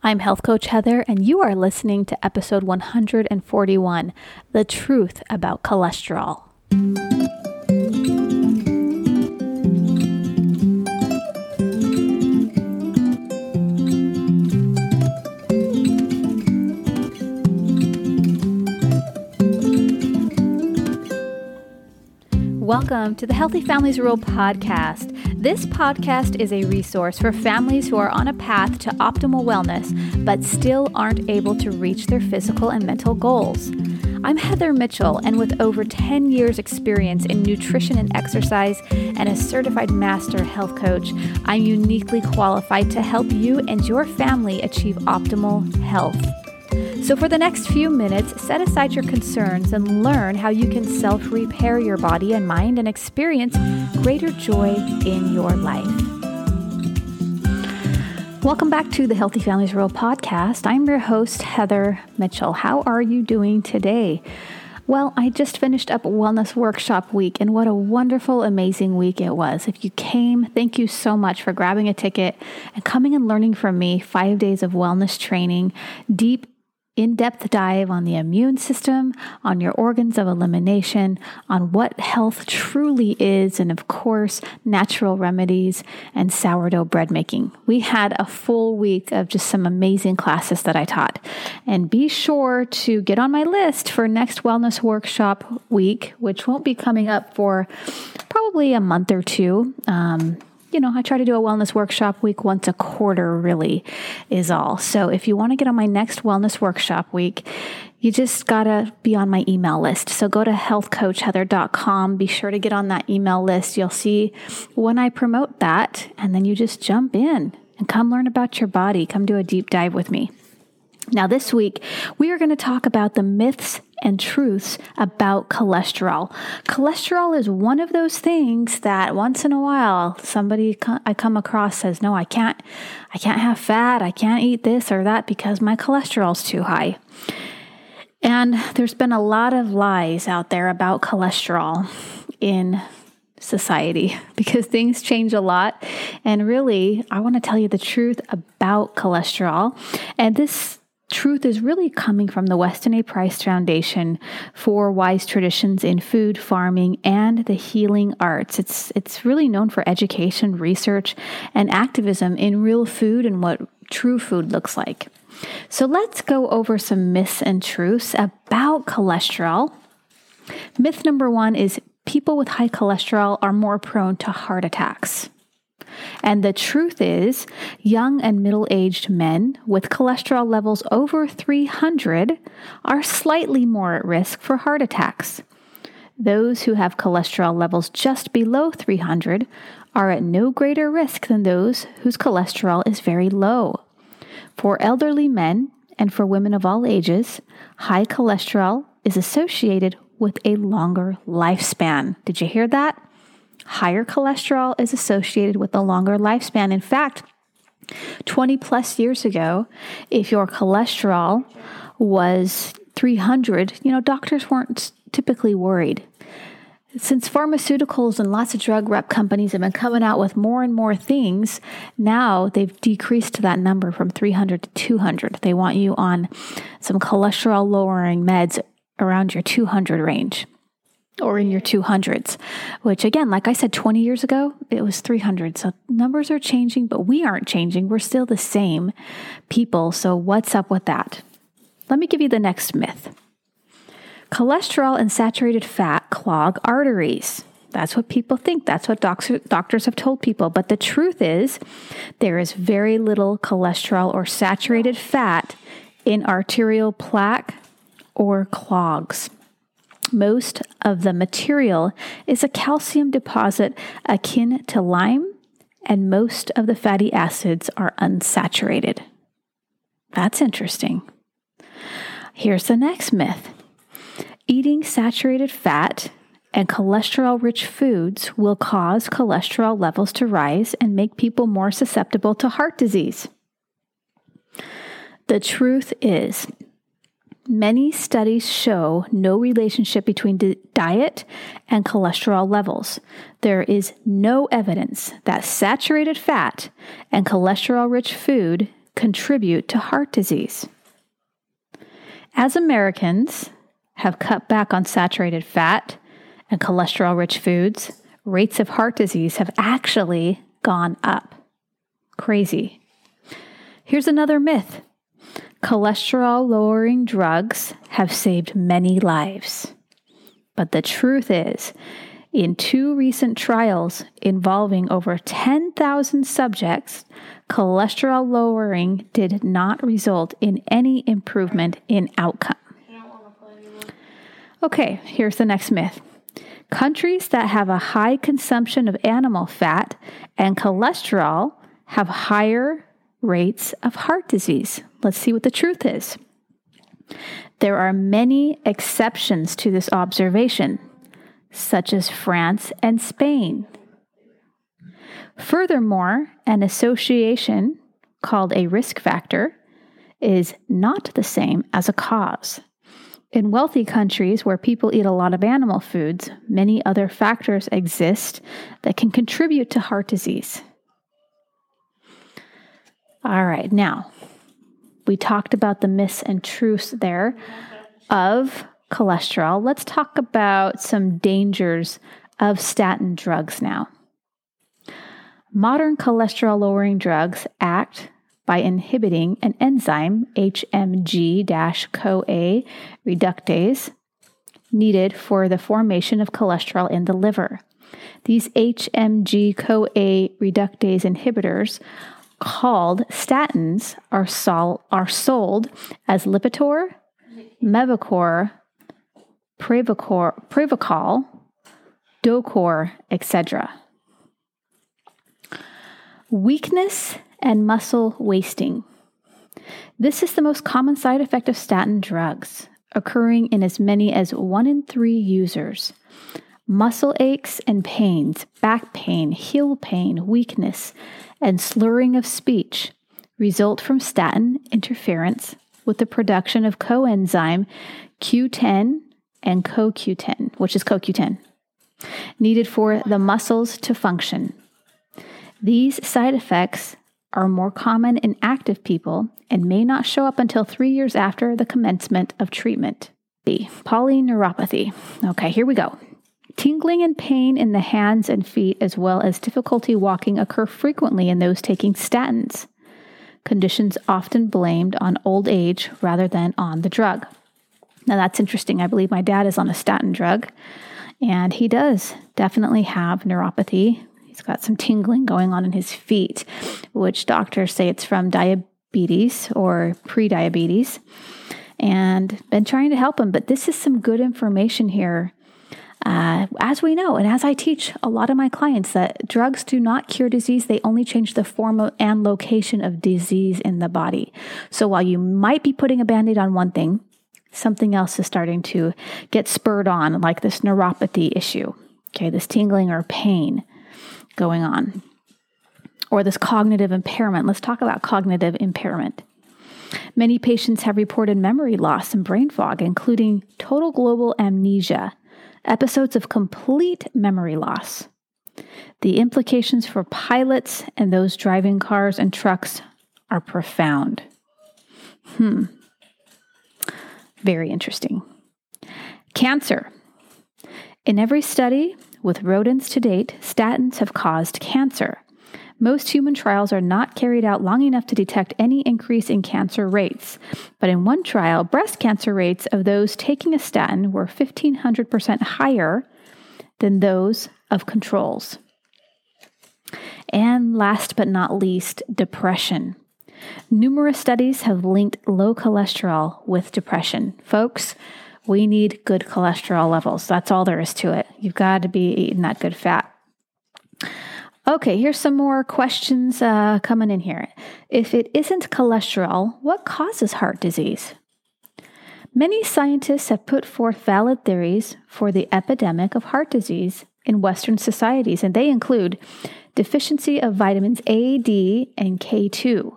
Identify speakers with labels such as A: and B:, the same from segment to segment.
A: I'm Health Coach Heather, and you are listening to episode 141 The Truth About Cholesterol. Welcome to the Healthy Families Rule podcast. This podcast is a resource for families who are on a path to optimal wellness but still aren't able to reach their physical and mental goals. I'm Heather Mitchell, and with over 10 years' experience in nutrition and exercise and a certified master health coach, I'm uniquely qualified to help you and your family achieve optimal health. So, for the next few minutes, set aside your concerns and learn how you can self repair your body and mind and experience greater joy in your life. Welcome back to the Healthy Families Rule podcast. I'm your host, Heather Mitchell. How are you doing today? Well, I just finished up Wellness Workshop Week, and what a wonderful, amazing week it was. If you came, thank you so much for grabbing a ticket and coming and learning from me five days of wellness training, deep in depth dive on the immune system, on your organs of elimination, on what health truly is, and of course, natural remedies and sourdough bread making. We had a full week of just some amazing classes that I taught. And be sure to get on my list for next Wellness Workshop week, which won't be coming up for probably a month or two. Um, you know, I try to do a wellness workshop week once a quarter, really, is all. So if you want to get on my next wellness workshop week, you just got to be on my email list. So go to healthcoachheather.com. Be sure to get on that email list. You'll see when I promote that, and then you just jump in and come learn about your body. Come do a deep dive with me. Now, this week, we are going to talk about the myths and truths about cholesterol. Cholesterol is one of those things that once in a while somebody I come across says, "No, I can't I can't have fat. I can't eat this or that because my cholesterol's too high." And there's been a lot of lies out there about cholesterol in society because things change a lot. And really, I want to tell you the truth about cholesterol. And this truth is really coming from the Weston A. Price Foundation for Wise Traditions in Food, Farming, and the Healing Arts. It's, it's really known for education, research, and activism in real food and what true food looks like. So let's go over some myths and truths about cholesterol. Myth number one is people with high cholesterol are more prone to heart attacks. And the truth is, young and middle aged men with cholesterol levels over 300 are slightly more at risk for heart attacks. Those who have cholesterol levels just below 300 are at no greater risk than those whose cholesterol is very low. For elderly men and for women of all ages, high cholesterol is associated with a longer lifespan. Did you hear that? Higher cholesterol is associated with a longer lifespan. In fact, 20 plus years ago, if your cholesterol was 300, you know, doctors weren't typically worried. Since pharmaceuticals and lots of drug rep companies have been coming out with more and more things, now they've decreased that number from 300 to 200. They want you on some cholesterol lowering meds around your 200 range or in your 200s, which again, like I said, 20 years ago, it was 300. So numbers are changing, but we aren't changing. We're still the same people. So what's up with that? Let me give you the next myth cholesterol and saturated fat clog arteries. That's what people think. That's what doctors, doctors have told people. But the truth is, there is very little cholesterol or saturated fat in arterial plaque or clogs. Most of the material is a calcium deposit akin to lime, and most of the fatty acids are unsaturated. That's interesting. Here's the next myth eating saturated fat and cholesterol rich foods will cause cholesterol levels to rise and make people more susceptible to heart disease. The truth is, Many studies show no relationship between di- diet and cholesterol levels. There is no evidence that saturated fat and cholesterol rich food contribute to heart disease. As Americans have cut back on saturated fat and cholesterol rich foods, rates of heart disease have actually gone up. Crazy. Here's another myth cholesterol lowering drugs have saved many lives. But the truth is, in two recent trials involving over 10,000 subjects, cholesterol lowering did not result in any improvement in outcome. Okay, here's the next myth. Countries that have a high consumption of animal fat and cholesterol have higher rates of heart disease. Let's see what the truth is. There are many exceptions to this observation, such as France and Spain. Furthermore, an association called a risk factor is not the same as a cause. In wealthy countries where people eat a lot of animal foods, many other factors exist that can contribute to heart disease. All right, now we talked about the myths and truths there of cholesterol. Let's talk about some dangers of statin drugs now. Modern cholesterol lowering drugs act by inhibiting an enzyme, HMG CoA reductase, needed for the formation of cholesterol in the liver. These HMG CoA reductase inhibitors, called statins, are, sol- are sold as Lipitor, Mevacor, Prevacor, Pravachol, Zocor, etc. Weakness and muscle wasting. This is the most common side effect of statin drugs, occurring in as many as one in three users. Muscle aches and pains, back pain, heel pain, weakness, and slurring of speech result from statin interference with the production of coenzyme Q10 and CoQ10, which is CoQ10, needed for the muscles to function. These side effects are more common in active people and may not show up until three years after the commencement of treatment. B. Polyneuropathy. Okay, here we go. Tingling and pain in the hands and feet, as well as difficulty walking, occur frequently in those taking statins, conditions often blamed on old age rather than on the drug. Now, that's interesting. I believe my dad is on a statin drug, and he does definitely have neuropathy, He's got some tingling going on in his feet, which doctors say it's from diabetes or pre-diabetes. And been trying to help him, but this is some good information here. Uh, as we know, and as I teach a lot of my clients, that drugs do not cure disease, they only change the form and location of disease in the body. So while you might be putting a band aid on one thing, something else is starting to get spurred on, like this neuropathy issue, okay, this tingling or pain going on. Or this cognitive impairment. Let's talk about cognitive impairment. Many patients have reported memory loss and brain fog, including total global amnesia, episodes of complete memory loss. The implications for pilots and those driving cars and trucks are profound. Hmm. Very interesting. Cancer. In every study, with rodents to date, statins have caused cancer. Most human trials are not carried out long enough to detect any increase in cancer rates. But in one trial, breast cancer rates of those taking a statin were 1,500% higher than those of controls. And last but not least, depression. Numerous studies have linked low cholesterol with depression. Folks, we need good cholesterol levels. That's all there is to it. You've got to be eating that good fat. Okay, here's some more questions uh, coming in here. If it isn't cholesterol, what causes heart disease? Many scientists have put forth valid theories for the epidemic of heart disease in Western societies, and they include deficiency of vitamins A, D, and K2.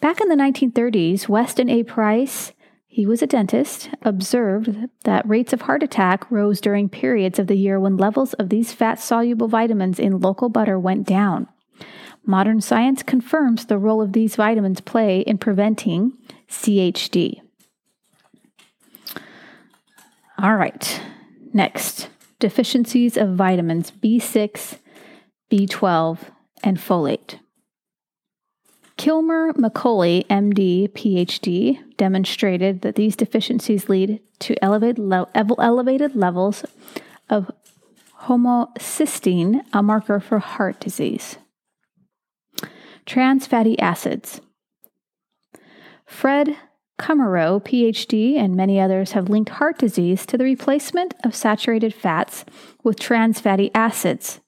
A: Back in the 1930s, Weston A. Price he was a dentist, observed that rates of heart attack rose during periods of the year when levels of these fat soluble vitamins in local butter went down. Modern science confirms the role of these vitamins play in preventing CHD. All right, next deficiencies of vitamins B6, B12, and folate. Kilmer McCully, MD, PhD, demonstrated that these deficiencies lead to elevated, le- elevated levels of homocysteine, a marker for heart disease. Trans fatty acids. Fred Kummerow, PhD, and many others have linked heart disease to the replacement of saturated fats with trans fatty acids.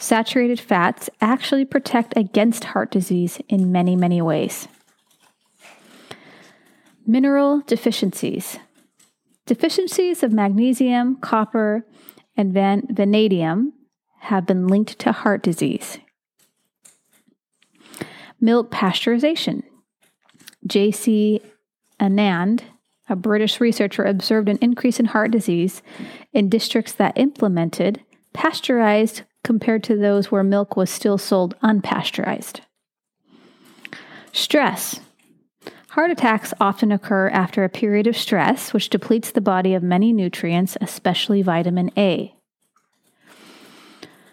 A: Saturated fats actually protect against heart disease in many, many ways. Mineral deficiencies. Deficiencies of magnesium, copper, and van- vanadium have been linked to heart disease. Milk pasteurization. J.C. Annand, a British researcher, observed an increase in heart disease in districts that implemented pasteurized compared to those where milk was still sold unpasteurized. Stress. Heart attacks often occur after a period of stress, which depletes the body of many nutrients, especially vitamin A.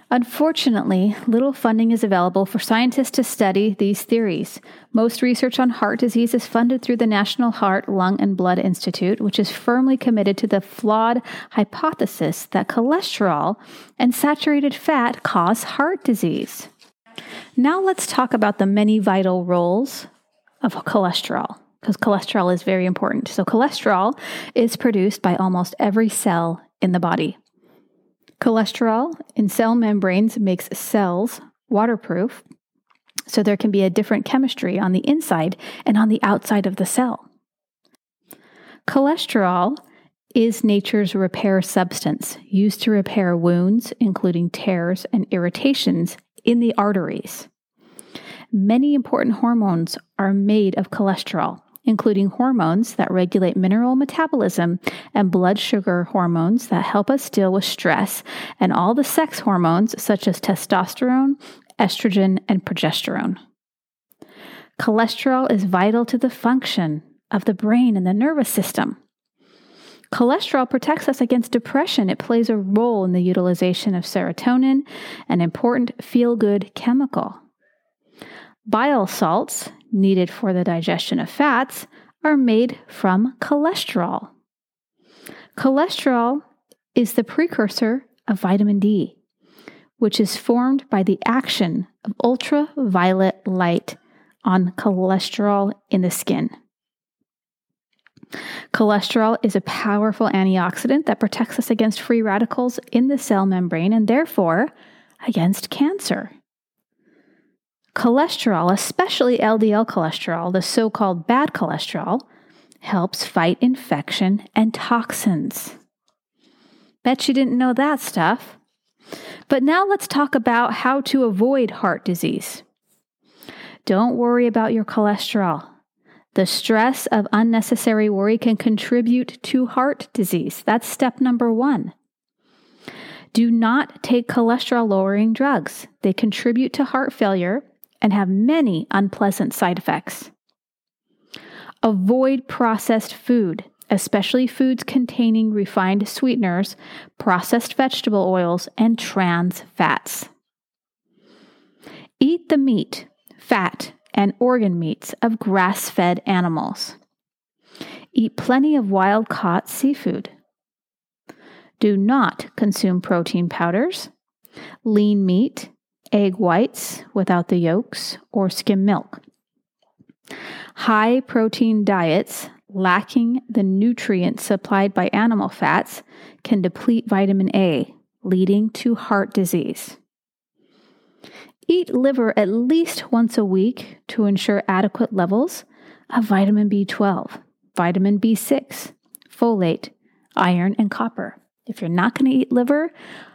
A: Unfortunately, little funding is available for scientists to study these theories. Most research on heart disease is funded through the National Heart, Lung, and Blood Institute, which is firmly committed to the flawed hypothesis that cholesterol and saturated fat cause heart disease. Now, let's talk about the many vital roles of cholesterol, because cholesterol is very important. So, cholesterol is produced by almost every cell in the body. Cholesterol in cell membranes makes cells waterproof, so there can be a different chemistry on the inside and on the outside of the cell. Cholesterol is nature's repair substance used to repair wounds, including tears and irritations in the arteries. Many important hormones are made of cholesterol, including hormones that regulate mineral metabolism and blood sugar hormones that help us deal with stress, and all the sex hormones such as testosterone, estrogen, and progesterone. Cholesterol is vital to the function of the brain and the nervous system. Cholesterol protects us against depression. It plays a role in the utilization of serotonin, an important feel good chemical. Bile salts, needed for the digestion of fats, are made from cholesterol. Cholesterol is the precursor of vitamin D, which is formed by the action of ultraviolet light on cholesterol in the skin. Cholesterol is a powerful antioxidant that protects us against free radicals in the cell membrane and therefore against cancer. Cholesterol, especially LDL cholesterol, the so called bad cholesterol, helps fight infection and toxins. Bet you didn't know that stuff. But now let's talk about how to avoid heart disease. Don't worry about your cholesterol. The stress of unnecessary worry can contribute to heart disease. That's step number one. Do not take cholesterol lowering drugs. They contribute to heart failure and have many unpleasant side effects. Avoid processed food, especially foods containing refined sweeteners, processed vegetable oils, and trans fats. Eat the meat, fat, and organ meats of grass fed animals. Eat plenty of wild caught seafood. Do not consume protein powders, lean meat, egg whites without the yolks, or skim milk. High protein diets lacking the nutrients supplied by animal fats can deplete vitamin A, leading to heart disease. Eat liver at least once a week to ensure adequate levels of vitamin B12, vitamin B6, folate, iron, and copper. If you're not going to eat liver,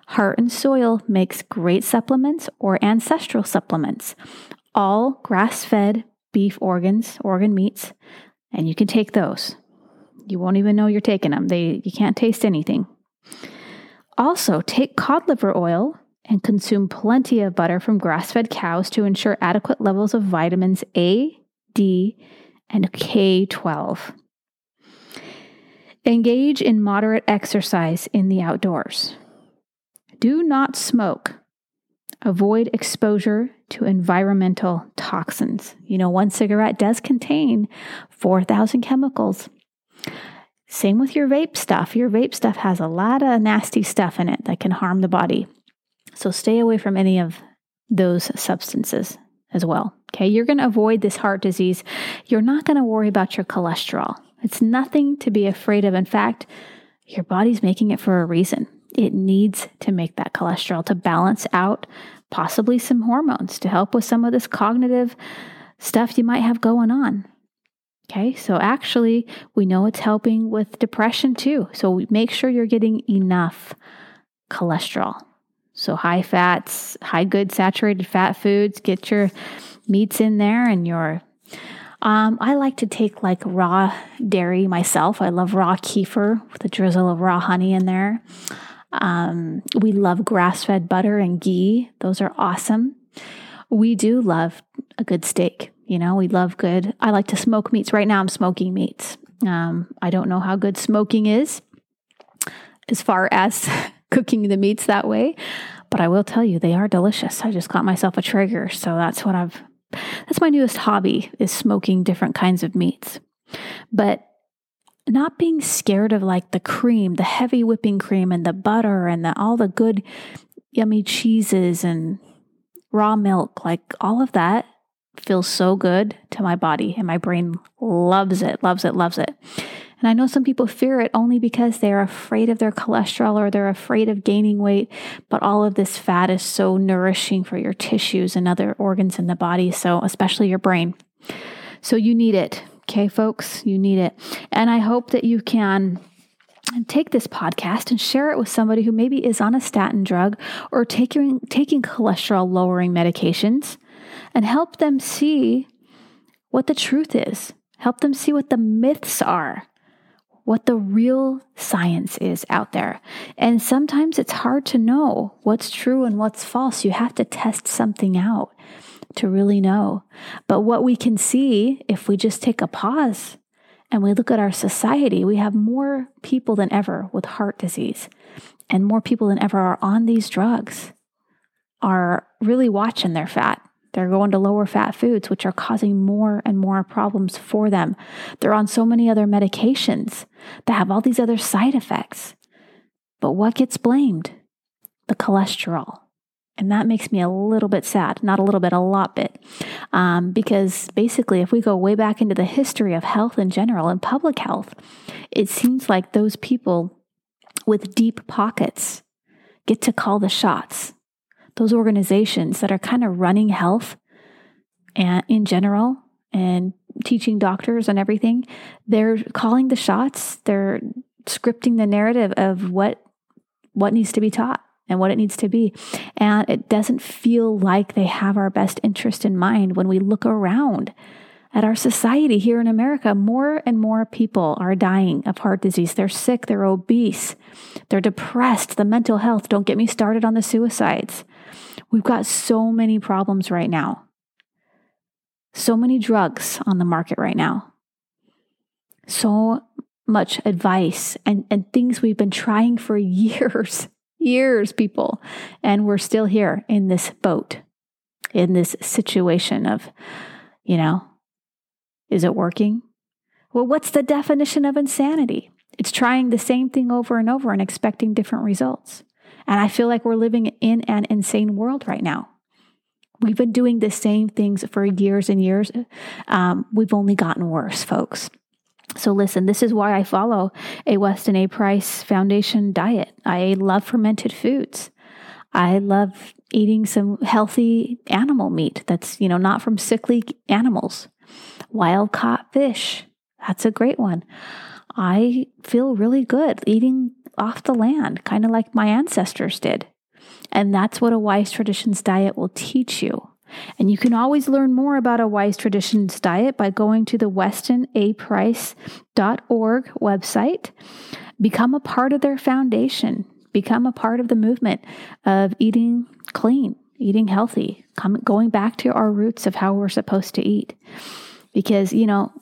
A: Heart and Soil makes great supplements or ancestral supplements, all grass fed beef organs, organ meats, and you can take those. You won't even know you're taking them. They you can't taste anything. Also, take cod liver oil and consume plenty of butter from grass fed cows to ensure adequate levels of vitamins A, D, and K12. Engage in moderate exercise in the outdoors. Do not smoke. Avoid exposure to environmental toxins. You know, one cigarette does contain 4,000 chemicals. Same with your vape stuff. Your vape stuff has a lot of nasty stuff in it that can harm the body. So stay away from any of those substances as well. Okay, you're going to avoid this heart disease. You're not going to worry about your cholesterol. It's nothing to be afraid of. In fact, your body's making it for a reason. It needs to make that cholesterol to balance out possibly some hormones to help with some of this cognitive stuff you might have going on. Okay, so actually, we know it's helping with depression too. So make sure you're getting enough cholesterol. So, high fats, high good saturated fat foods, get your meats in there and your um, I like to take like raw dairy myself. I love raw kefir with a drizzle of raw honey in there. Um, we love grass fed butter and ghee, those are awesome. We do love a good steak. You know, we love good. I like to smoke meats. Right now, I'm smoking meats. Um, I don't know how good smoking is as far as cooking the meats that way, but I will tell you they are delicious. I just got myself a Traeger, so that's what I've. That's my newest hobby is smoking different kinds of meats. But not being scared of like the cream, the heavy whipping cream and the butter and the, all the good yummy cheeses and raw milk, like all of that feels so good to my body and my brain loves it, loves it, loves it. And I know some people fear it only because they're afraid of their cholesterol or they're afraid of gaining weight, but all of this fat is so nourishing for your tissues and other organs in the body, so especially your brain. So you need it. Okay, folks, you need it. And I hope that you can take this podcast and share it with somebody who maybe is on a statin drug or taking taking cholesterol lowering medications and help them see what the truth is. Help them see what the myths are, what the real science is out there. And sometimes it's hard to know what's true and what's false. You have to test something out to really know. But what we can see if we just take a pause and we look at our society, we have more people than ever with heart disease, and more people than ever are on these drugs, are really watching their fat. They're going to lower fat foods, which are causing more and more problems for them. They're on so many other medications that have all these other side effects. But what gets blamed? The cholesterol. And that makes me a little bit sad, not a little bit, a lot bit. Um, because basically, if we go way back into the history of health in general and public health, it seems like those people with deep pockets get to call the shots. Those organizations that are kind of running health and in general and teaching doctors and everything, they're calling the shots. They're scripting the narrative of what what needs to be taught and what it needs to be. And it doesn't feel like they have our best interest in mind when we look around at our society here in America. More and more people are dying of heart disease. They're sick, they're obese, they're depressed, the mental health. Don't get me started on the suicides. We've got so many problems right now. So many drugs on the market right now. So much advice and, and things we've been trying for years years, people. And we're still here in this boat, in this situation of, you know, is it working? Well, what's the definition of insanity? It's trying the same thing over and over and expecting different results. And I feel like we're living in an insane world right now. We've been doing the same things for years and years. Um, we've only gotten worse, folks. So, listen, this is why I follow a Weston A. Price Foundation diet. I love fermented foods. I love eating some healthy animal meat that's, you know, not from sickly animals. Wild caught fish. That's a great one. I feel really good eating off the land, kind of like my ancestors did. And that's what a Wise Traditions diet will teach you. And you can always learn more about a Wise Traditions diet by going to the westonaprice.org website. Become a part of their foundation. become a part of the movement of eating clean, eating healthy, going back to our roots of how we're supposed to eat. Because, you know,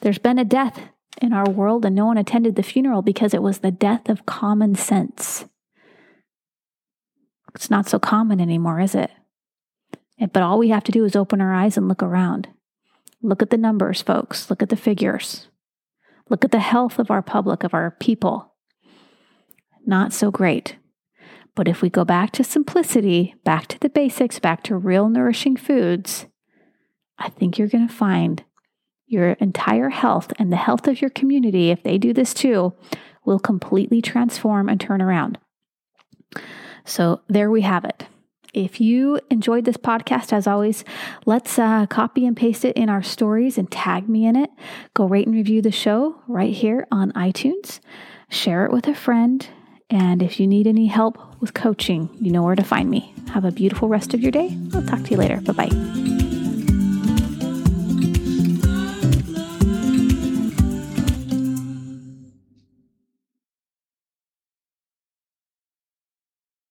A: there's been a death in our world and no one attended the funeral because it was the death of common sense. It's not so common anymore, is it? But all we have to do is open our eyes and look around. Look at the numbers, folks. Look at the figures. Look at the health of our public, of our people. Not so great. But if we go back to simplicity, back to the basics, back to real nourishing foods, I think you're going to find your entire health and the health of your community, if they do this too, will completely transform and turn around. So there we have it. If you enjoyed this podcast, as always, let's uh, copy and paste it in our stories and tag me in it. Go rate and review the show right here on iTunes. Share it with a friend. And if you need any help with coaching, you know where to find me. Have a beautiful rest of your day. I'll talk to you later. Bye bye.